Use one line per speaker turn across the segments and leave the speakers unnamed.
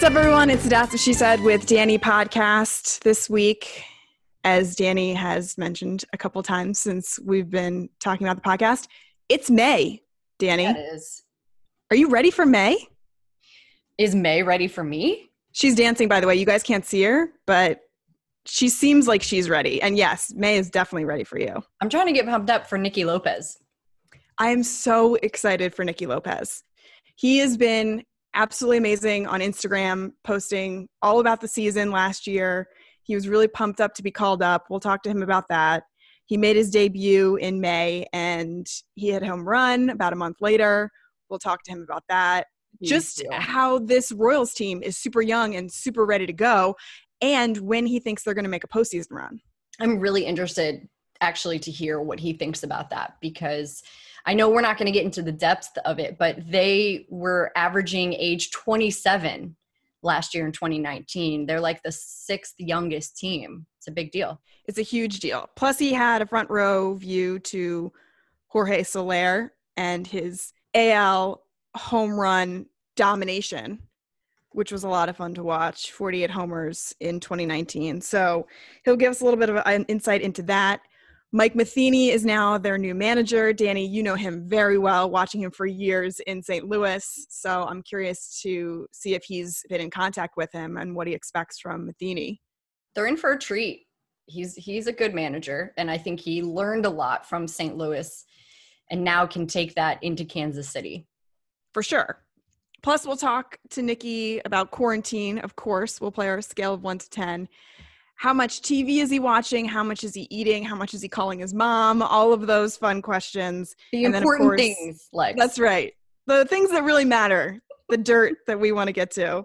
What's up, everyone? It's That's What She Said with Danny podcast this week. As Danny has mentioned a couple times since we've been talking about the podcast, it's May, Danny.
That is.
Are you ready for May?
Is May ready for me?
She's dancing, by the way. You guys can't see her, but she seems like she's ready. And yes, May is definitely ready for you.
I'm trying to get pumped up for Nicky Lopez.
I am so excited for Nicky Lopez. He has been absolutely amazing on Instagram, posting all about the season last year. He was really pumped up to be called up. We'll talk to him about that. He made his debut in May and he had a home run about a month later. We'll talk to him about that. Just how this Royals team is super young and super ready to go, and when he thinks they're going to make a postseason run.
I'm really interested actually to hear what he thinks about that because I know we're not going to get into the depth of it, but they were averaging age 27 last year in 2019. They're like the sixth youngest team. It's a big deal.
It's a huge deal. Plus, he had a front row view to Jorge Soler and his AL home run domination, which was a lot of fun to watch 48 homers in 2019. So he'll give us a little bit of an insight into that. Mike Matheny is now their new manager. Danny, you know him very well, watching him for years in St. Louis. So I'm curious to see if he's been in contact with him and what he expects from Matheny.
They're in for a treat. He's he's a good manager, and I think he learned a lot from St. Louis, and now can take that into Kansas City.
For sure. Plus, we'll talk to Nicky about quarantine. Of course, we'll play our scale of one to ten how much TV is he watching? How much is he eating? How much is he calling his mom? All of those fun questions.
The and important course, things, like
that's right. The things that really matter, the dirt that we want to get to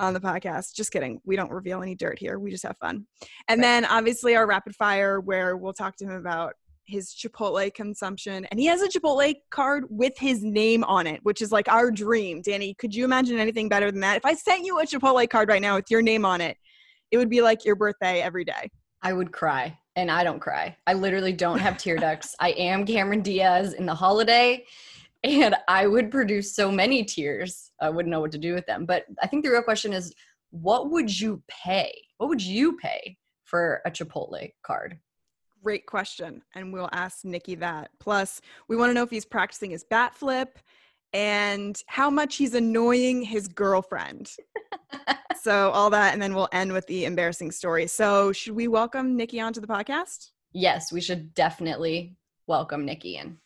on the podcast. Just kidding. We don't reveal any dirt here. We just have fun. And right. then obviously our rapid fire where we'll talk to him about his Chipotle consumption. And he has a Chipotle card with his name on it, which is like our dream. Danny, could you imagine anything better than that? If I sent you a Chipotle card right now with your name on it, it would be like your birthday every day.
I would cry, and I don't cry. I literally don't have tear ducts. I am Cameron Diaz in the holiday, and I would produce so many tears. I wouldn't know what to do with them. But I think the real question is what would you pay? What would you pay for a Chipotle card?
Great question. And we'll ask Nicky that. Plus, we want to know if he's practicing his bat flip and how much he's annoying his girlfriend. so all that, and then we'll end with the embarrassing story. So should we welcome Nicky onto the podcast?
Yes, we should definitely welcome Nicky in.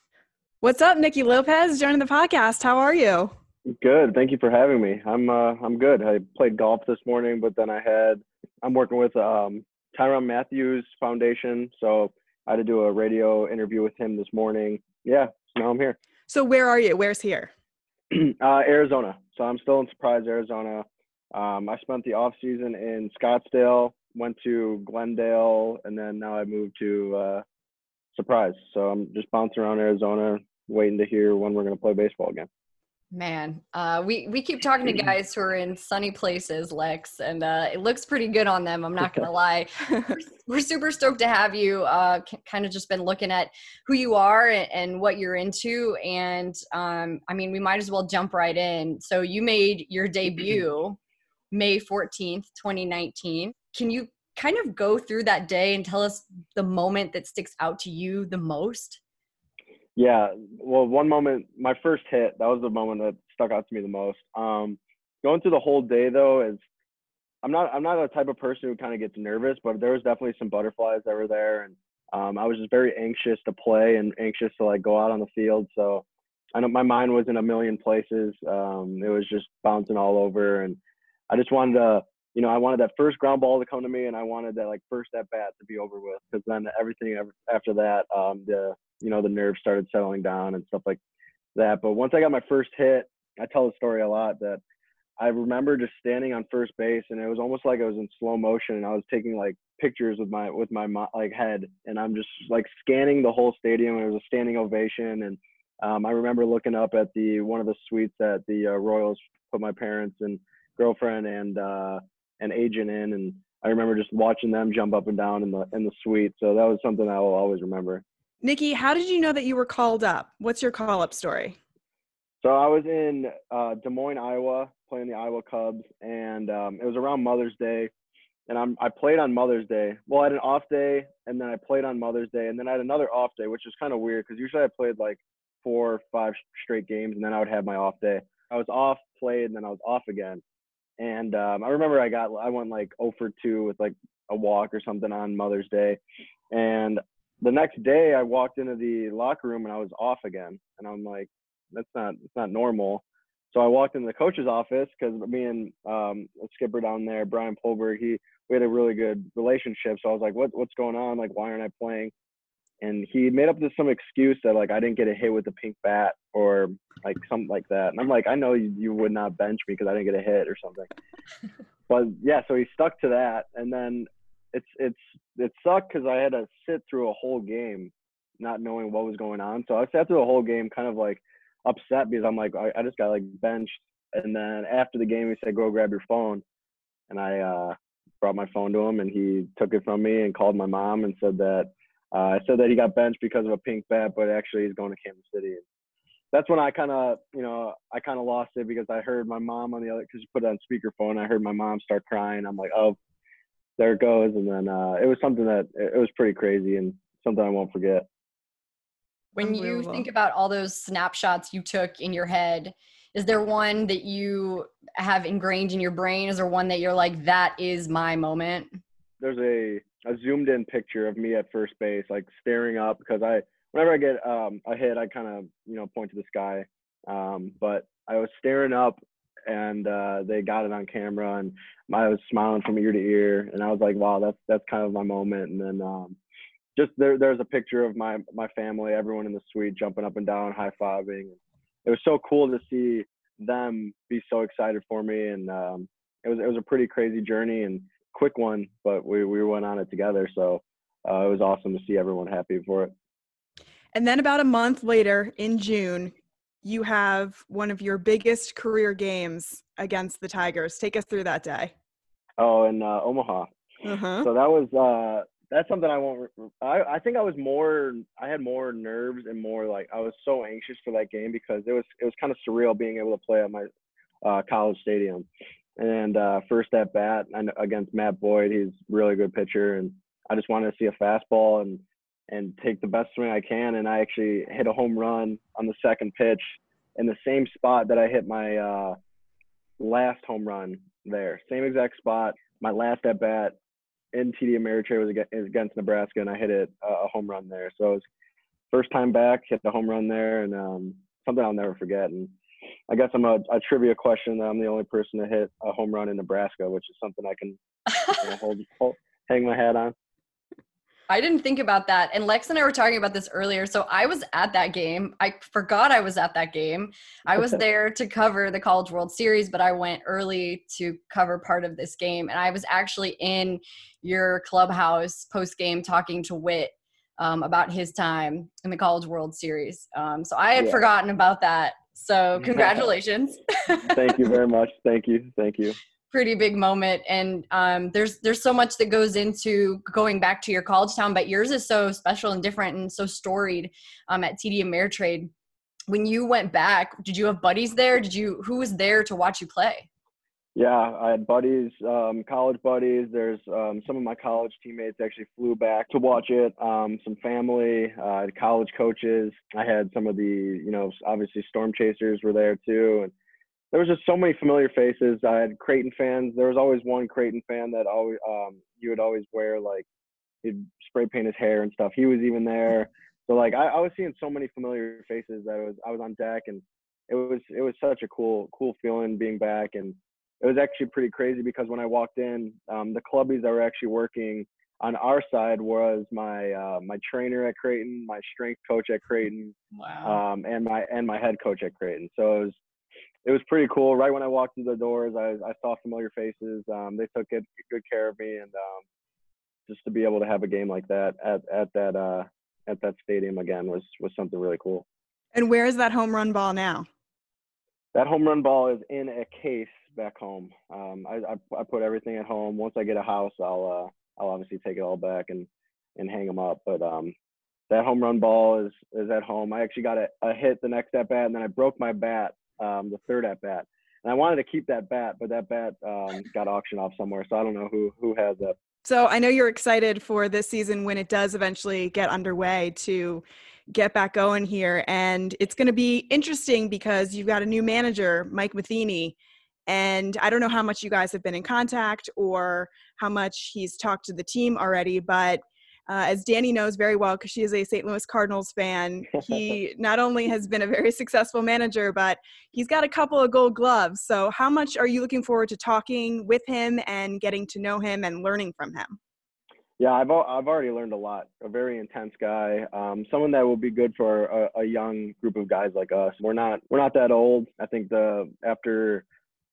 What's up, Nicky Lopez, joining the podcast? How are you?
Good. Thank you for having me. I'm uh, I'm good. I played golf this morning, but then I had I'm working with um, Tyrann Mathieu Foundation, so I had to do a radio interview with him this morning. Yeah, so now I'm here.
So where are you? Where's here?
uh, Arizona. So I'm still in Surprise, Arizona. Um, I spent the off season in Scottsdale, went to Glendale, and then now I moved to uh, Surprise. So I'm just bouncing around Arizona, waiting to hear when we're going to play baseball again.
Man, uh, we we keep talking to guys who are in sunny places, Lex, and uh, it looks pretty good on them. I'm not gonna lie. We're, we're, super stoked to have you. Uh, kind of just been looking at who you are and, and what you're into, and um, I mean, we might as well jump right in. So you made your debut May 14th, 2019. Can you kind of go through that day and tell us the moment that sticks out to you the most?
Yeah, well, one moment, my first hit, that was the moment that stuck out to me the most. Um, going through the whole day though is, I'm not, I'm not a type of person who kind of gets nervous, but there was definitely some butterflies that were there, and um, I was just very anxious to play and anxious to like go out on the field. So I know my mind was in a million places. Um, it was just bouncing all over, and I just wanted to, you know, I wanted that first ground ball to come to me, and I wanted that like first at bat to be over with, because then everything after that, um, the you know the nerves started settling down and stuff like that. But once I got my first hit, I tell the story a lot that I remember just standing on first base and it was almost like I was in slow motion and I was taking like pictures with my with my like head and I'm just like scanning the whole stadium and it was a standing ovation and um, I remember looking up at the one of the suites that the uh, Royals put my parents and girlfriend and uh, an agent in and I remember just watching them jump up and down in the in the suite so that was something I will always remember.
Nicky, how did you know that you were called up? What's your call up story?
So I was in uh, Des Moines, Iowa, playing the Iowa Cubs, and um, it was around Mother's Day. And I'm, I played on Mother's Day. Well, I had an off day, and then I played on Mother's Day, and then I had another off day, which is kind of weird because usually I played like four or five straight games, and then I would have my off day. I was off, played, and then I was off again. And um, I remember I got I went like 0 for 2 with like a walk or something on Mother's Day, and the next day I walked into the locker room and I was off again, and I'm like, that's not it's not normal. So I walked into the coach's office because me and um, a skipper down there, Brian Poldberg, he we had a really good relationship. So I was like, what what's going on? Like, why aren't I playing? And he made up this some excuse that like I didn't get a hit with the pink bat or like something like that. And I'm like, I know you, you would not bench me because I didn't get a hit or something. but yeah, so he stuck to that, and then it's it's it sucked because I had to sit through a whole game not knowing what was going on. So I sat through a whole game kind of like upset because I'm like I, I just got like benched. And then after the game, he said, "Go grab your phone," and I uh, brought my phone to him, and he took it from me and called my mom and said that uh, I said that he got benched because of a pink bat, but actually he's going to Kansas City. That's when I kind of, you know, I kind of lost it because I heard my mom on the other, because you put it on speakerphone. I heard my mom start crying. I'm like, oh, there it goes. And then uh, it was something that it was pretty crazy and something I won't forget.
When you think about all those snapshots you took in your head, is there one that you have ingrained in your brain? Is there one that you're like, that is my moment?
There's a a zoomed in picture of me at first base, like staring up because I whenever I get um, a hit, I kind of you know point to the sky. Um, but I was staring up, and uh, they got it on camera, and I was smiling from ear to ear, and I was like, wow, that's that's kind of my moment. And then um, just there, there's a picture of my my family, everyone in the suite jumping up and down, high fiving. It was so cool to see them be so excited for me, and um, it was it was a pretty crazy journey and quick one, but we we went on it together. So uh, it was awesome to see everyone happy for it.
And then about a month later, in June, you have one of your biggest career games against the Tigers. Take us through that day.
Oh, in uh, Omaha. Uh-huh. So that was uh, that's something I won't. I I think I was more. I had more nerves and more like I was so anxious for that game because it was it was kind of surreal being able to play at my uh, college stadium. And uh, first at bat and against Matt Boyd, he's a really good pitcher, and I just wanted to see a fastball and and take the best swing I can. And I actually hit a home run on the second pitch in the same spot that I hit my uh, last home run there. Same exact spot. My last at bat in TD Ameritrade was against Nebraska, and I hit it uh, a home run there. So it was first time back, hit the home run there, and um, something I'll never forget. And I guess I'm a, a, trivia question that I'm the only person to hit a home run in Nebraska, which is something I can you know, hold, hold, hang my hat on.
I didn't think about that. And Lex and I were talking about this earlier. So I was at that game. I forgot I was at that game. I was there to cover the College World Series, but I went early to cover part of this game. And I was actually in your clubhouse post game talking to Witt um, about his time in the College World Series. Um, so I had yeah. forgotten about that. So congratulations.
Thank you very much. Thank you. Thank you
pretty big moment. And um, there's there's so much that goes into going back to your college town but yours is so special and different and so storied um, at td ameritrade. When you went back did you have buddies there? Did you who was there to watch you play?
Yeah i had buddies um, college buddies. There's um, some of my college teammates actually flew back to watch it um, some family uh, college coaches. I had some of the you know obviously storm chasers were there too and there was just so many familiar faces. I had Creighton fans. There was always one Creighton fan that always um, you would always wear like he'd spray paint his hair and stuff. He was even there. So like I, I was seeing so many familiar faces that I was I was on deck and it was it was such a cool cool feeling being back and it was actually pretty crazy because when I walked in, um, the clubbies that were actually working on our side was my uh, my trainer at Creighton, my strength coach at Creighton, wow. um, and my and my head coach at Creighton. So it was it was pretty cool. Right when I walked through the doors, I, I saw familiar faces. Um, they took good, good care of me, and um, just to be able to have a game like that at at that uh, at that stadium again was was something really cool.
And where is that home run ball now?
That home run ball is in a case back home. Um, I, I, I put everything at home. Once I get a house, I'll uh, I'll obviously take it all back and and hang them up. But um, that home run ball is is at home. I actually got a, a hit the next at bat, and then I broke my bat um, the third at bat. And I wanted to keep that bat, but that bat um, got auctioned off somewhere, so I don't know who who has that.
So I know you're excited for this season when it does eventually get underway to get back going here, and it's going to be interesting because you've got a new manager, Mike Matheny, and I don't know how much you guys have been in contact or how much he's talked to the team already, but uh, as Danny knows very well, because she is a St. Louis Cardinals fan, he not only has been a very successful manager, but he's got a couple of gold gloves. So, how much are you looking forward to talking with him and getting to know him and learning from him?
Yeah, I've I've already learned a lot. A very intense guy, um, someone that will be good for a, a young group of guys like us. We're not we're not that old. I think the after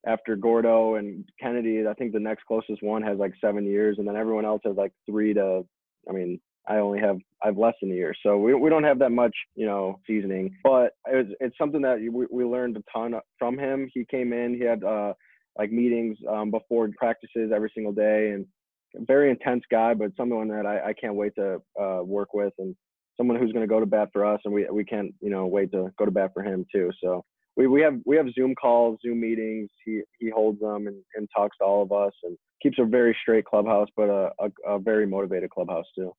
after Gordo and Kennedy, I think the next closest one has like seven years, and then everyone else has like three to I mean, I only have I have less than a year, so we we don't have that much, you know, seasoning. But it's it's something that we we learned a ton from him. He came in, he had uh like meetings um, before practices every single day, and very intense guy, but someone that I, I can't wait to uh, work with, and someone who's going to go to bat for us, and we we can't you know wait to go to bat for him too. So we we have we have Zoom calls, Zoom meetings. He he holds them and, and talks to all of us, and keeps a very straight clubhouse, but a, a, a very motivated clubhouse too.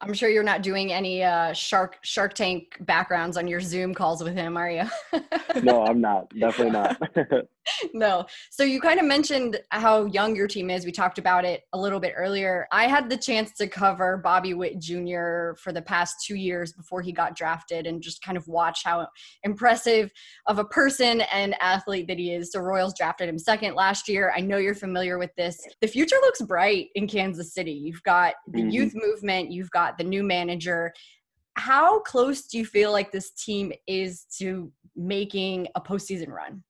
I'm sure you're not doing any uh, Shark Shark Tank backgrounds on your Zoom calls with him, are you?
no, I'm not. Definitely not.
no. So you kind of mentioned how young your team is. We talked about it a little bit earlier. I had the chance to cover Bobby Witt Jr. for the past two years before he got drafted, and just kind of watch how impressive of a person and athlete that he is. So Royals drafted him second last year. I know you're familiar with this. The future looks bright in Kansas City. You've got the mm-hmm. youth movement. You've got got the new manager. How close do you feel like this team is to making a postseason run?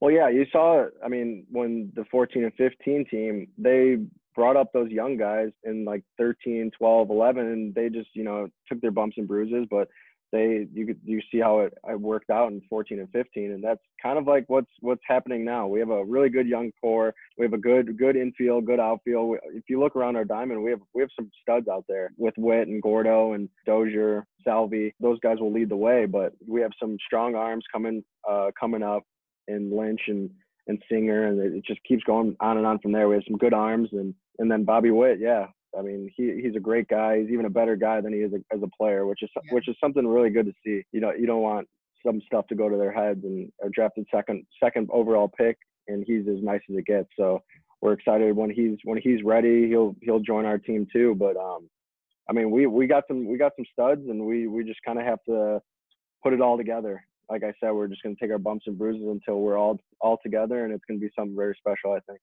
Well, yeah, you saw. I mean, when the 14 and 15 team, they brought up those young guys in like 13, 12, 11, and they just, you know, took their bumps and bruises, but they you you see how it, it worked out in 14 and 15 and that's kind of like what's what's happening now. We have a really good young core. We have a good good infield good outfield. If you look around our diamond we have we have some studs out there with Witt and Gordo and Dozier Salvi. Those guys will lead the way but we have some strong arms coming uh coming up in Lynch and and Singer and it just keeps going on and on from there. We have some good arms and and then Bobby Witt yeah I mean, he he's a great guy. He's even a better guy than he is a, as a player, which is yeah. which is something really good to see. You know, you don't want some stuff to go to their heads and a drafted second second overall pick, and he's as nice as it gets. So we're excited when he's when he's ready. He'll he'll join our team too. But um, I mean, we we got some we got some studs, and we we just kind of have to put it all together. Like I said, we're just gonna take our bumps and bruises until we're all all together, and it's gonna be something very special. I think.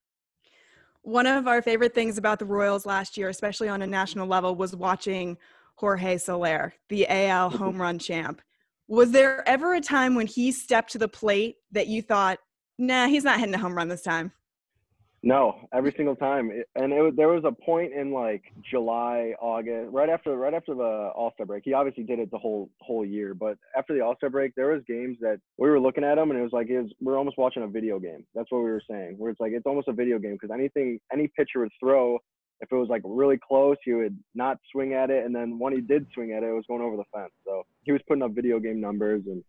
One of our favorite things about the Royals last year, especially on a national level, was watching Jorge Soler, the AL mm-hmm. home run champ. Was there ever a time when he stepped to the plate that you thought, nah, he's not hitting a home run this time?
No, every single time, and it, was there was a point in like July, August, right after right after the All Star break. He obviously did it the whole whole year, but after the All Star break, there was games that we were looking at him, and it was like it was, we are almost watching a video game. That's what we were saying. Where it's like it's almost a video game because anything any pitcher would throw, if it was like really close, he would not swing at it, and then when he did swing at it, it was going over the fence. So he was putting up video game numbers, and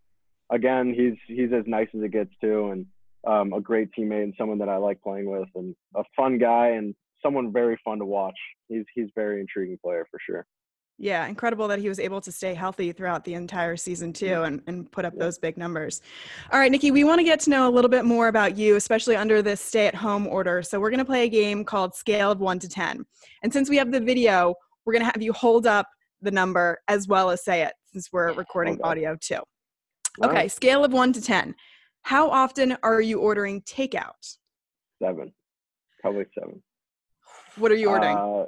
again, he's he's as nice as it gets too, and um, a great teammate and someone that I like playing with, and a fun guy and someone very fun to watch. He's he's very intriguing player for sure.
Yeah, incredible that he was able to stay healthy throughout the entire season too and, and put up those big numbers. All right, Nicky, we want to get to know a little bit more about you, especially under this stay-at-home order. So we're gonna play a game called Scale of One to Ten. And since we have the video, we're gonna have you hold up the number as well as say it, since we're recording okay. audio too. Okay, scale of one to ten. How often are you ordering takeout?
Seven, probably seven.
What are you ordering? Uh,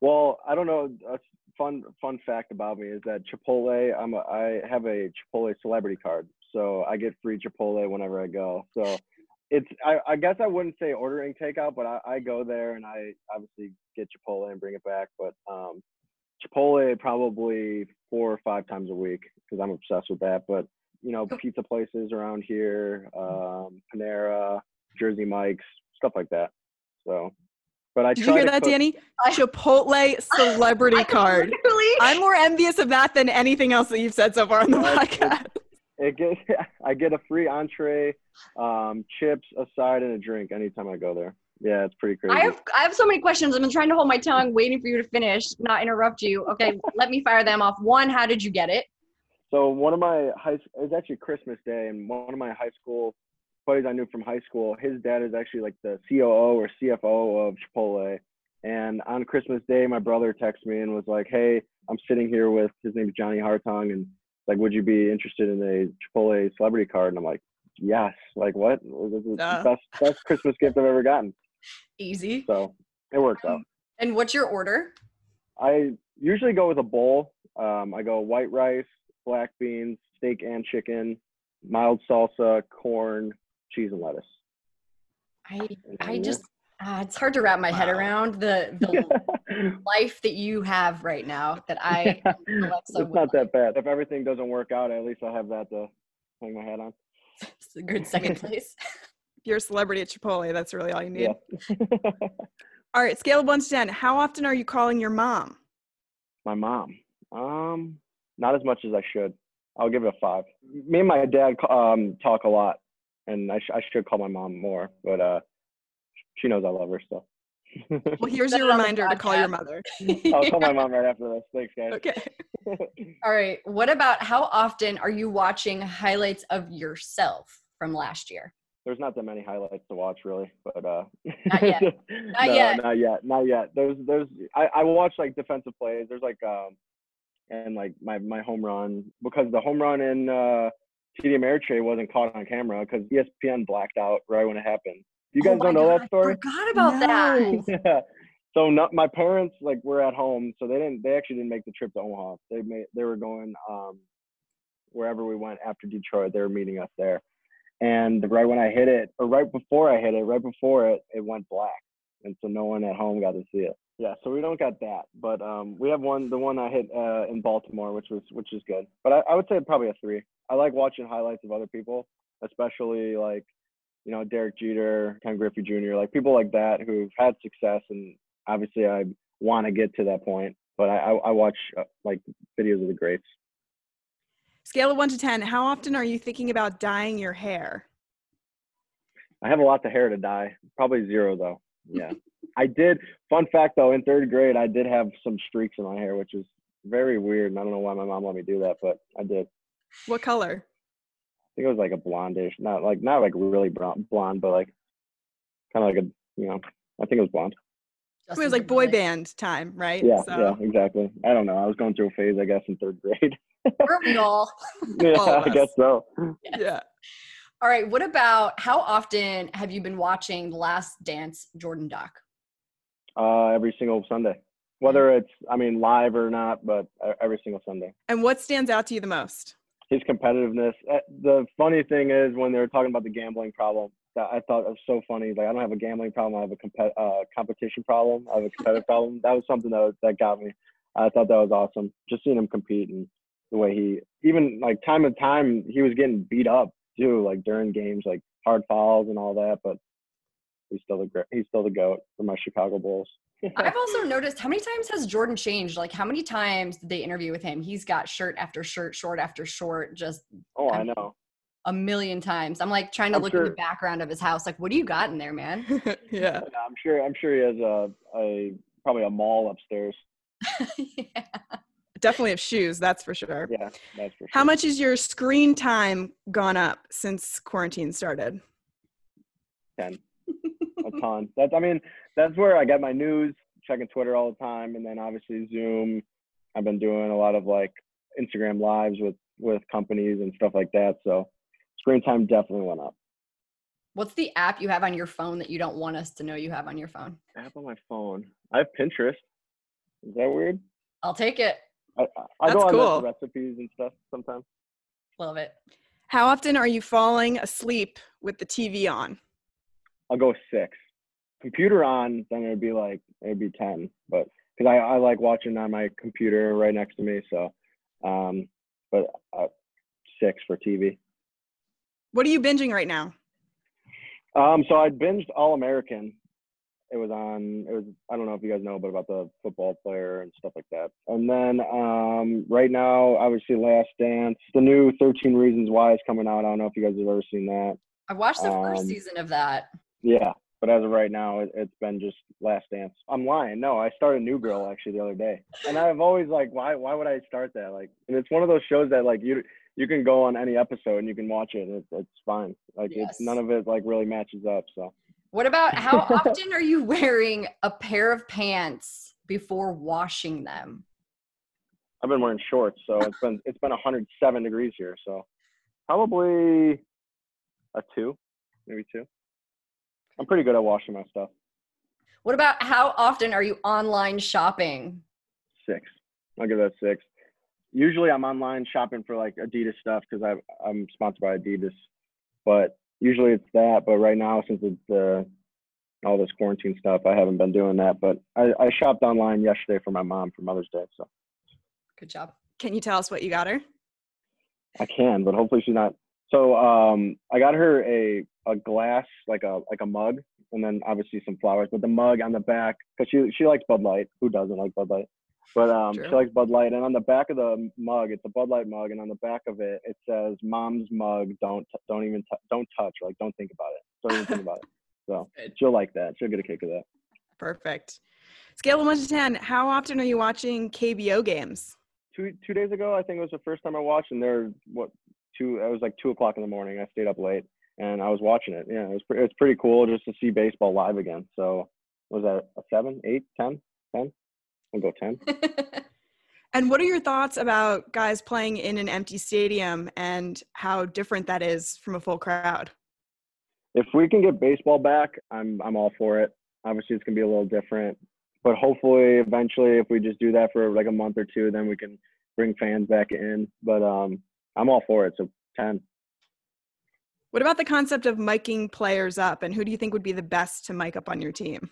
well, I don't know. A fun fun fact about me is that Chipotle. I'm a, I have a Chipotle celebrity card, so I get free Chipotle whenever I go. So it's I, I guess I wouldn't say ordering takeout, but I, I go there and I obviously get Chipotle and bring it back. But um, Chipotle probably four or five times a week because I'm obsessed with that. But you know, pizza places around here, um, Panera, Jersey Mike's, stuff like that. So But I
Did you hear that,
cook-
Danny? Chipotle celebrity
I
card.
literally-
I'm more envious of that than anything else that you've said so far on the
Yeah,
podcast.
It get I get a free entree, um, chips, a side, and a drink anytime I go there. Yeah, it's pretty crazy.
I have I have so many questions. I've been trying to hold my tongue, waiting for you to finish, not interrupt you. Okay, let me fire them off. One, how did you get it?
So one of my high it was actually Christmas Day, and one of my high school buddies I knew from high school, his dad is actually like the COO or CFO of Chipotle. And on Christmas Day, my brother texted me and was like, "Hey, I'm sitting here with his name is Johnny Hartung, and like, would you be interested in a Chipotle celebrity card?" And I'm like, "Yes." Like, what? This is
Duh.
the best best Christmas gift I've ever gotten.
Easy.
So it works out.
And what's your order?
I usually go with a bowl. Um, I go white rice, black beans, steak and chicken, mild salsa, corn, cheese and lettuce.
I I just uh, it's hard to wrap my head around the the life that you have right now. That I Alexa
it's
would
not that bad. If everything doesn't work out, at least I have that to hang my hat on.
it's a good second place.
If you're a celebrity at Chipotle, that's really all you need.
Yeah.
All right, scale of one to ten. How often are you calling your mom?
my mom. Um, not as much as I should. I'll give it a five. Me and my dad um talk a lot, and I, sh- I should call my mom more, but uh, she knows I love her still.
Well, here's your
it on the
reminder to call your mother.
I'll call my mom right after this. Thanks, guys.
Okay.
All right. What about how often are you watching highlights of yourself from last year?
There's not that many highlights to watch, really, but uh,
Not yet. Not
no,
yet.
not yet, not yet. There's, there's, I, I watch like defensive plays. There's like, um, and like my my home run because the home run in uh, TD Ameritrade wasn't caught on camera because ESPN blacked out right when it happened. You guys
Oh
don't know
God,
that story?
I forgot about that.
yeah. So not, my parents like were at home, so they didn't. They actually didn't make the trip to Omaha. They made. They were going um, wherever we went after Detroit. They were meeting us there, and right when I hit it, or right before I hit it, right before it, it went black, and so no one at home got to see it. Yeah, so we don't got that, but um, we have one. The one I hit uh, in Baltimore, which was which is good. But I, I would say probably a three. I like watching highlights of other people, especially like you know, Derek Jeter, Ken Griffey Jr., like people like that who've had success. And obviously, I want to get to that point, but I, I, I watch uh, like videos of the greats.
Scale of one to ten. How often are you thinking about dyeing your hair?
I have a lot of hair to dye, probably zero though. Yeah. I did. Fun fact though, in third grade, I did have some streaks in my hair, which is very weird. And I don't know why my mom let me do that, but I did.
What color?
I think it was like a blondish, not like not like really brown, blonde, but like kind of like a you know, I think it was blonde.
it was like boy band time, right?
Yeah,
So,
yeah, exactly. I don't know. I was going through a phase, I guess, in third grade.
Weren't we all?
yeah,
All
I guess
us.
so.
yeah.
All right. What about how often have you been watching The Last Dance Jordan Doc?
Uh, every single Sunday, whether it's I mean live or not, but uh, every single Sunday.
And what stands out to you the most?
His competitiveness. Uh, The funny thing is when they were talking about the gambling problem, that I thought was so funny. Like I don't have a gambling problem. I have a compet- uh, competition problem. I have a competitive problem. That was something that that got me. I thought that was awesome. Just seeing him compete and the way he even like time and time he was getting beat up too, like during games, like hard fouls and all that. But he's still the he's still the goat for my Chicago Bulls.
I've also noticed how many times has Jordan changed? Like how many times did they interview with him? He's got shirt after shirt, short after short, just
oh, I
I'm-
know.
a million times. I'm like trying to
I'm
look in the background of his house. Like, what do you got in there, man?
yeah.
Yeah, I'm sure. I'm sure he has a a probably a mall upstairs.
yeah.
Definitely have shoes, that's for sure.
Yeah, that's for sure.
How much is your screen time gone up since quarantine started?
Ten. a ton. That's I mean, that's where I get my news, checking Twitter all the time, and then obviously Zoom. I've been doing a lot of like Instagram lives with with companies and stuff like that. So screen time definitely went up.
What's the app you have on your phone that you don't want us to know you have on your phone?
App on my phone. I have Pinterest. Is that weird?
I'll take it.
I, I- I
That's
go on
cool.
for recipes and stuff sometimes.
Love it.
How often are you falling asleep with the TV on?
I'll go six. Computer on, then it'd be like it'd be ten. But because I, I like watching on my computer right next to me, so um, but uh, six for TV.
What are you binging right now?
Um, so I binged All American, it was on. It was I don't know if you guys know, but about the football player and stuff like that. And then um, right now, obviously, Last Dance, the new Thirteen Reasons Why is coming out. I don't know if you guys have ever seen that.
I watched the first
Um,
season of that.
Yeah, but as of right now, it, it's been just Last Dance. I'm lying. No, I started New Girl actually the other day, and I've always like, why? Why would I start that? Like, and it's one of those shows that like you you can go on any episode and you can watch it. It's it's fine. Like
Yes.
it's none of it like really matches up. So
What about how often are you wearing a pair of pants before washing them?
I've been wearing shorts, so it's been it's been 107 degrees here. So probably a two, maybe two. I'm pretty good at washing my stuff.
What about how often are you online shopping?
Six. I'll give that six. Usually I'm online shopping for like Adidas stuff because I'm sponsored by Adidas, but usually it's that. But right now, since it's uh, all this quarantine stuff, I haven't been doing that. But I, I shopped online yesterday for my mom for Mother's Day, so
Good job.
Can you tell us what you got her?
I can. But hopefully she's not. So um, I got her a a glass like a like a mug, and then obviously some flowers. But the mug on the back because she she likes Bud Light. Who doesn't like Bud Light? But um, she likes Bud Light, and on the back of the mug, it's a Bud Light mug, and on the back of it, it says "Mom's mug. Don't t- don't even t- don't touch. Like don't think about it. Don't even think about it." So she'll like that. She'll get a kick of that.
Perfect. Scale of one to ten. How often are you watching KBO games?
Two two days ago, I think it was the first time I watched, and they're what two? It was like two o'clock in the morning. I stayed up late, and I was watching it. Yeah, it was pre- it was pretty cool just to see baseball live again. So was that a seven, eight, ten, ten? We'll go ten.
And what are your thoughts about guys playing in an empty stadium and how different that is from a full crowd?
if we can get baseball back, I'm I'm all for it. Obviously, it's gonna be a little different, but hopefully, eventually, if we just do that for like a month or two, then we can bring fans back in. But um, I'm all for it. So ten.
What about the concept of miking players up and who do you think would be the best to mic up on your team?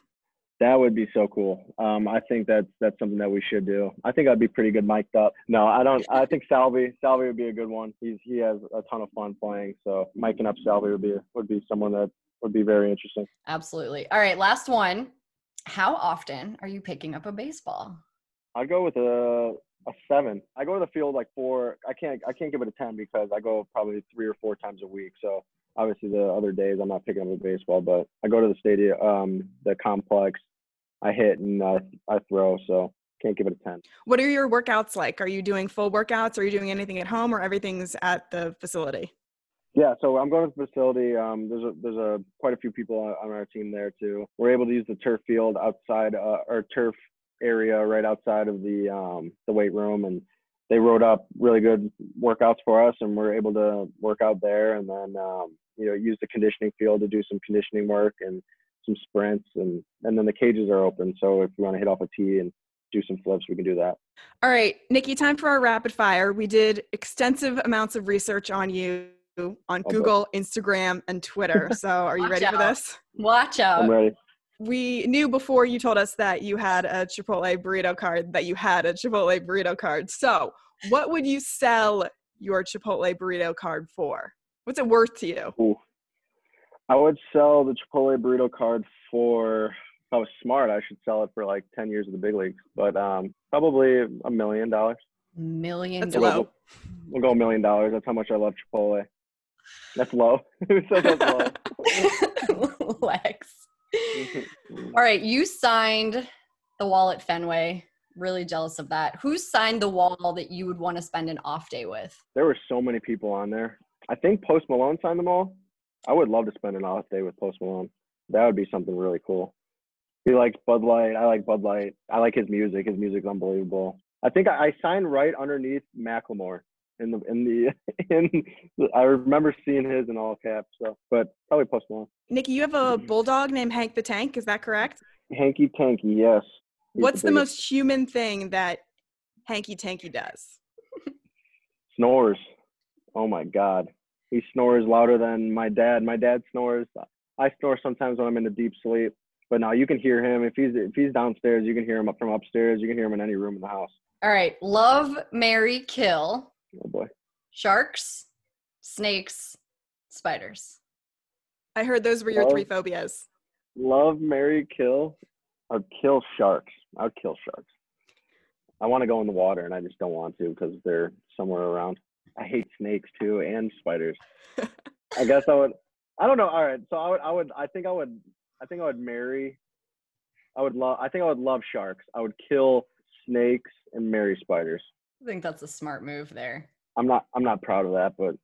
That would be so cool. Um, I think that's that's something that we should do. I think I'd be pretty good mic'd up. No, I don't. I think Salvi Salvi would be a good one. He's he has a ton of fun playing. So miking up Salvi would be would be someone that would be very interesting.
Absolutely. All right, last one. How often are you picking up a baseball?
I'd go with a a seven. I go to the field like four. I can't I can't give it a ten because I go probably three or four times a week. So obviously the other days I'm not picking up a baseball, but I go to the stadium, um, the complex. I hit and I I throw. So can't give it a ten.
What are your workouts like? Are you doing full workouts? Are you doing anything at home or everything's at the facility?
Yeah, so I'm going to the facility. Um, there's a there's a quite a few people on, on our team there too. We're able to use the turf field outside uh, our turf area right outside of the um, the weight room, and they wrote up really good workouts for us, and we're able to work out there, and then um, you know use the conditioning field to do some conditioning work and some sprints, and and then the cages are open, so if we want to hit off a tee and do some flips, we can do that.
All right, Nicky, time for our rapid fire. We did extensive amounts of research on you on
boy.
Google, Instagram, and Twitter. So are you
Watch
ready for this?
Watch out.
I'm ready.
We knew before you told us that you had a Chipotle burrito card that you had a Chipotle burrito card. So what would you sell your Chipotle burrito card for? What's it worth to you?
Ooh. I would sell the Chipotle burrito card for if I was smart, I should sell it for like ten years of the big leagues. But um probably a million dollars.
Million
That's
dollars.
low.
We'll go a million dollars. That's how much I love Chipotle. That's low. Who said that's low?
Lex. All right, you signed the wall at Fenway. Really jealous of that. Who signed the wall that you would want to spend an off day with?
there were so many people on there. I think Post Malone signed them all. I would love to spend an off day with Post Malone. That would be something really cool. He likes Bud Light. I like Bud Light. I like his music. His music's unbelievable. I think I, I signed right underneath Macklemore in the in the in. I remember seeing his in all caps. So, but probably Post Malone.
Nicky, you have a bulldog named Hank the Tank. Is that correct?
Hanky Tanky, yes. He's
What's the
biggest.
most human thing that Hanky Tanky does?
snores? Oh my God, he snores louder than my dad. My dad snores. I snore sometimes when I'm in a deep sleep. But now you can hear him if he's if he's downstairs. You can hear him up from upstairs. You can hear him in any room in the house.
All right, love, marry, kill.
Oh boy.
Sharks, snakes, spiders.
I heard those were your
Oh.
three phobias.
Love, marry, kill. I'd kill sharks. I'll kill sharks. I want to go in the water, and I just don't want to because they're somewhere around. Snakes too and spiders. I guess I would. I don't know. All right, so I would. I would. I think I would. I think I would marry. I would love. I think I would love sharks. I would kill snakes and marry spiders.
I think that's a smart move there.
I'm not. I'm not proud of that, but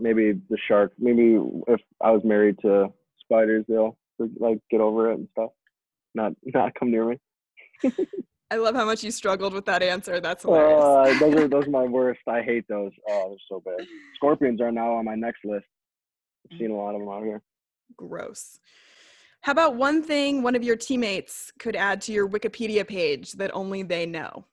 maybe the shark. Maybe if I was married to spiders, they'll like get over it and stuff. Not not come near me.
I love how much you struggled with that answer. That's hilarious.
Uh, those are those are my worst. I hate those. Oh, they're so bad. Scorpions are now on my next list. I've seen a lot of them out here.
Gross. How about one thing one of your teammates could add to your Wikipedia page that only they know?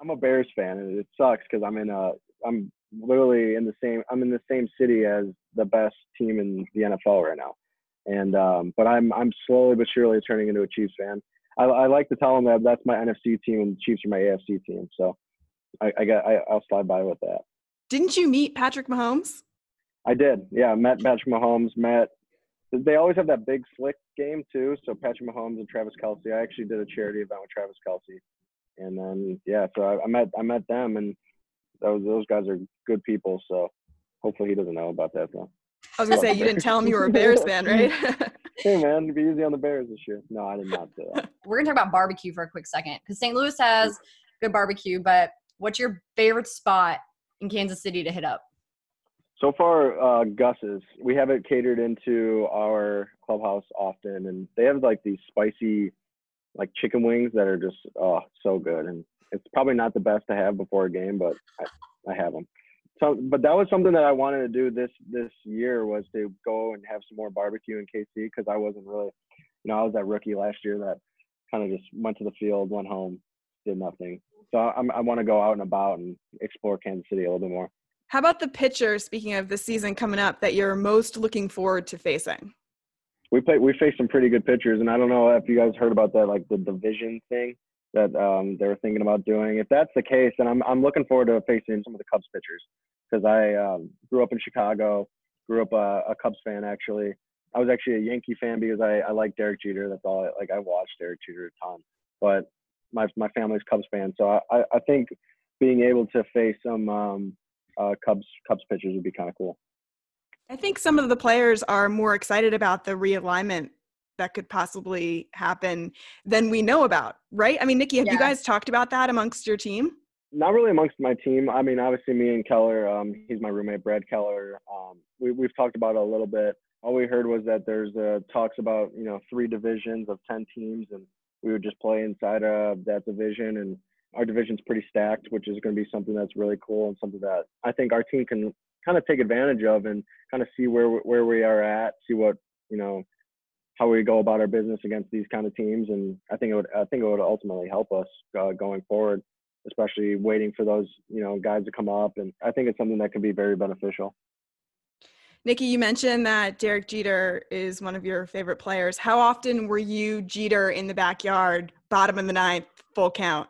I'm a Bears fan, and it sucks because I'm in a I'm literally in the same I'm in the same city as the best team in the NFL right now, and um, but I'm I'm slowly but surely turning into a Chiefs fan. I, I like to tell them that that's my NFC team and the Chiefs are my AFC team. So I, I got I, I'll slide by with that.
Didn't you meet Patrick Mahomes?
I did. Yeah, met Patrick Mahomes. Met. They always have that big slick game too. So Patrick Mahomes and Travis Kelce. I actually did a charity event with Travis Kelce, and then yeah, so I, I met I met them, and those those guys are good people. So hopefully he doesn't know about that though.
I was gonna say you didn't tell him you were a Bears fan, right?
hey man, be easy on the Bears this year. No, I did not do that.
We're gonna talk about barbecue for a quick second because St. Louis has good barbecue, but what's your favorite spot in Kansas City to hit up?
So far, uh, Gus's. We have it catered into our clubhouse often, and they have like these spicy, like chicken wings that are just oh so good. And it's probably not the best to have before a game, but I, I have them. So, but that was something that I wanted to do this this year was to go and have some more barbecue in KC because I wasn't really, you know, I was that rookie last year that kind of just went to the field, went home, did nothing. So I'm, I want to go out and about and explore Kansas City a little bit more.
How about the pitcher? Speaking of the season coming up, that you're most looking forward to facing.
We play. We faced some pretty good pitchers, and I don't know if you guys heard about that, like the division thing that um, they were thinking about doing. If that's the case, then I'm I'm looking forward to facing some of the Cubs pitchers because I um, grew up in Chicago, grew up a, a, Cubs fan actually. I was actually a Yankee fan because I, I like Derek Jeter. That's all. I, like I watched Derek Jeter a ton, but my my family's Cubs fan, so I, I think being able to face some um, uh, Cubs Cubs pitchers would be kind of cool.
I think some of the players are more excited about the realignment that could possibly happen than we know about, right? I mean, Nicky, have yeah. you guys talked about that amongst your team?
not really amongst my team. I mean, obviously me and Keller, um, he's my roommate, Brad Keller. Um, we, we've talked about it a little bit. All we heard was that there's uh, talks about, you know, three divisions of 10 teams and we would just play inside of that division. And our division's pretty stacked, which is going to be something that's really cool and something that I think our team can kind of take advantage of and kind of see where, where we are at, see what, you know, how we go about our business against these kind of teams. And I think it would, I think it would ultimately help us uh, going forward especially waiting for those you know guys to come up. And i think it's something that can be very beneficial.
Nicky you mentioned that derek jeter is one of your favorite players. How often were you jeter in the backyard bottom of the ninth full count?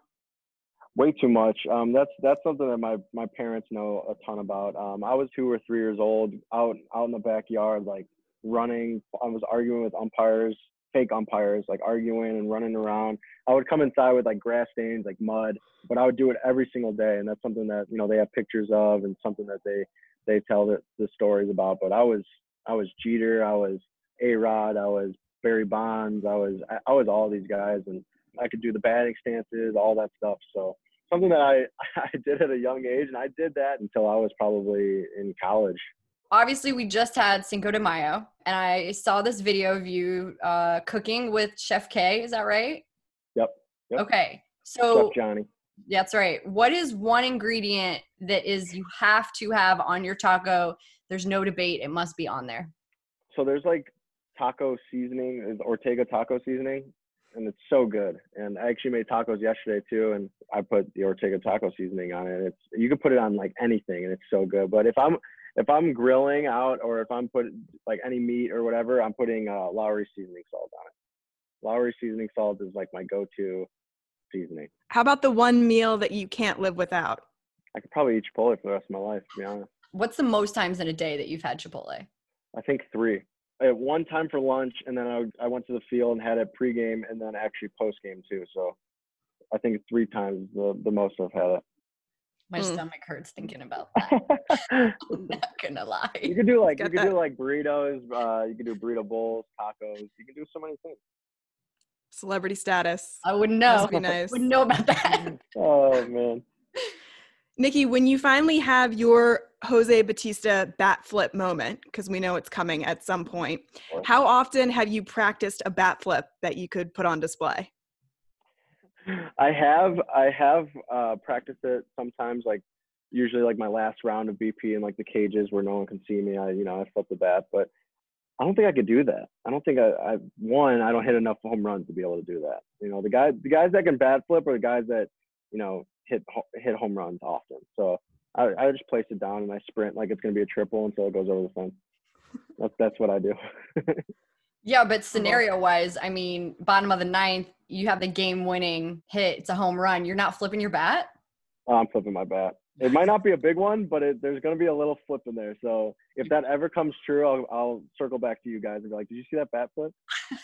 Way too much. Um, that's that's something that my my parents know a ton about. Um, i was two or three years old out out in the backyard like running i was arguing with umpires fake umpires, like arguing and running around. I would come inside with like grass stains, like mud, but I would do it every single day, and that's something that you know they have pictures of and something that they they tell the, the stories about. But I was I was Jeter, I was A Rod, I was Barry Bonds, I was I was all these guys, and I could do the batting stances, all that stuff. So something that I I did at a young age, and I did that until I was probably in college
obviously we just had Cinco de Mayo, and I saw this video of you uh, cooking with Chef K. Is that right?
Yep. yep.
Okay. So
Johnny.
That's right. What is one ingredient that is you have to have on your taco? There's no debate. It must be on there.
So there's like taco seasoning, is Ortega taco seasoning, and it's so good. And I actually made tacos yesterday too, and I put the Ortega taco seasoning on it. It's you can put it on like anything, and it's so good. But if I'm if I'm grilling out or if I'm putting like any meat or whatever, I'm putting uh, Lawry seasoning salt on it. Lawry seasoning salt is like my go-to seasoning.
How about the one meal that you can't live without?
I could probably eat Chipotle for the rest of my life, to be honest.
What's the most times in a day that you've had Chipotle?
I think three. I at one time for lunch, and then I, I went to the field and had it pregame, and then actually postgame too. So I think three times the the most I've had it.
My
Mm.
stomach hurts thinking about that. I'm not gonna lie.
you could do like you
Got
could do like burritos. Uh, you could do burrito bowls, tacos. You can do so many things.
Celebrity status.
I wouldn't know.
Must be nice.
Wouldn't know about that.
Oh man.
Nicky, when you finally have your Jose Bautista bat flip moment, because we know it's coming at some point, how often have you practiced a bat flip that you could put on display?
I have I have uh, practiced it sometimes, like usually like my last round of BP in like the cages where no one can see me. I you know I flip the bat, but I don't think I could do that. I don't think I, I one I don't hit enough home runs to be able to do that. You know the guys the guys that can bat flip are the guys that you know hit hit home runs often. So I, I just place it down and I sprint like it's gonna be a triple until it goes over the fence. That's that's what I do.
Yeah, but scenario wise, I mean, bottom of the ninth, you have the game winning hit. It's a home run. You're not flipping your bat.
I'm flipping my bat. It might not be a big one, but it, there's going to be a little flip in there. So if that ever comes true, I'll, I'll circle back to you guys and be like, "Did you see that bat flip?"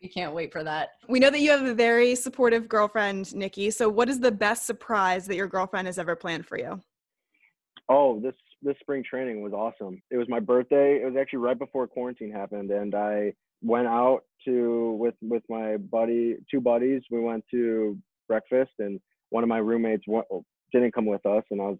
You can't wait for that.
We know that you have a very supportive girlfriend, Nicky. So, what is the best surprise that your girlfriend has ever planned for you?
Oh, this this spring training was awesome. It was my birthday. It was actually right before quarantine happened, and I went out to with with my buddy, two buddies. We went to breakfast, and one of my roommates wa- didn't come with us, and I was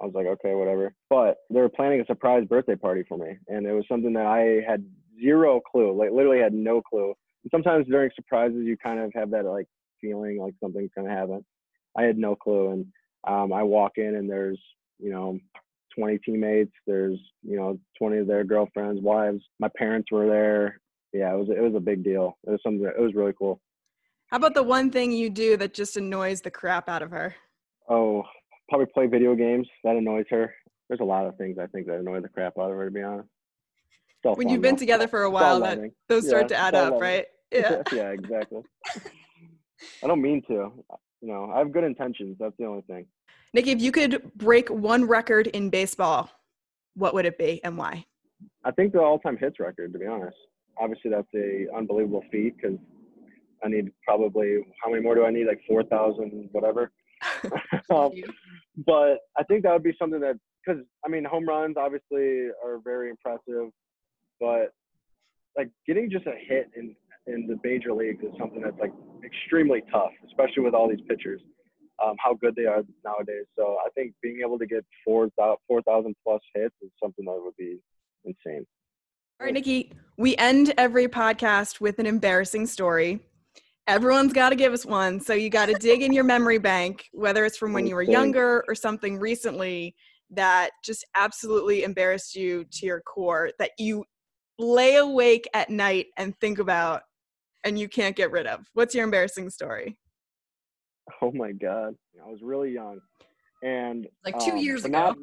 I was like, okay, whatever. But they were planning a surprise birthday party for me, and it was something that I had zero clue, like literally had no clue. And sometimes during surprises, you kind of have that like feeling like something's gonna happen. I had no clue, and um, I walk in and there's you know 20 teammates. There's you know 20 of their girlfriends, wives. My parents were there. Yeah, it was it was a big deal. It was something. That, it was really cool.
How about the one thing you do that just annoys the crap out of her?
Oh, probably play video games. That annoys her. There's a lot of things I think that annoy the crap out of her. To be honest.
When you've been
though.
together for a while, that those start to add up,
loving.
right? Yeah.
yeah, exactly. I don't mean to. You know, I have good intentions. That's the only thing.
Nicky, if you could break one record in baseball, what would it be and why?
I think the all-time hits record, to be honest. Obviously, that's a unbelievable feat because I need probably how many more do I need? Like four thousand, whatever. um, but I think that would be something that because I mean, home runs obviously are very impressive, but like getting just a hit in in the major leagues is something that's like extremely tough, especially with all these pitchers, um, how good they are nowadays. So I think being able to get four four thousand plus hits is something that would be insane.
All right, Nicky, we end every podcast with an embarrassing story. Everyone's got to give us one. So you got to dig in your memory bank, whether it's from when you were younger or something recently that just absolutely embarrassed you to your core that you lay awake at night and think about and you can't get rid of. What's your embarrassing story?
Oh my god, I was really young, and
Like two
um,
years ago.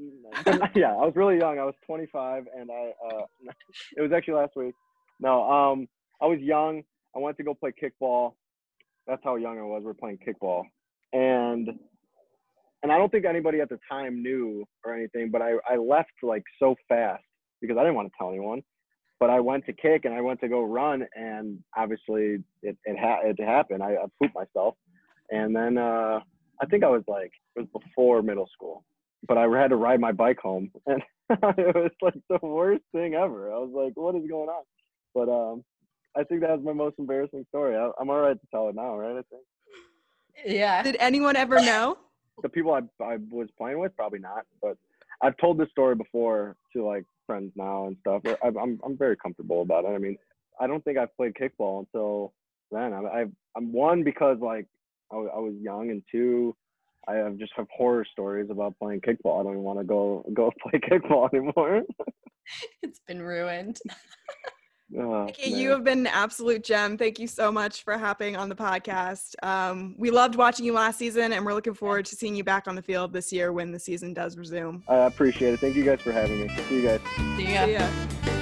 not- yeah, I was really young. I was 25, and I uh, it was actually last week. No, um, I was young. I went to go play kickball. That's how young I was. We are playing kickball, and and I don't think anybody at the time knew or anything. But I I left like so fast because I didn't want to tell anyone. But I went to kick and I went to go run, and obviously it it, ha- it happened. I, I pooped myself, and then uh, I think I was like it was before middle school, but I had to ride my bike home, and it was like the worst thing ever. I was like, what is going on? But um, I think that was my most embarrassing story. I, I'm all right to tell it now, right? I think
Yeah.
Did anyone ever know?
the people I I was playing with probably not, but I've told this story before to like friends now and stuff. I, I'm I'm very comfortable about it. I mean, I don't think I've played kickball until then. I, I've I'm one because like I, I was young, and two, I have just have horror stories about playing kickball. I don't even want to go go play kickball anymore.
It's been ruined.
Oh,
Nicky, you have been an absolute gem. Thank you so much for hopping on the podcast. Um, we loved watching you last season, and we're looking forward to seeing you back on the field this year when the season does resume.
I appreciate it. Thank you guys for having me. See you guys.
See ya.
See ya.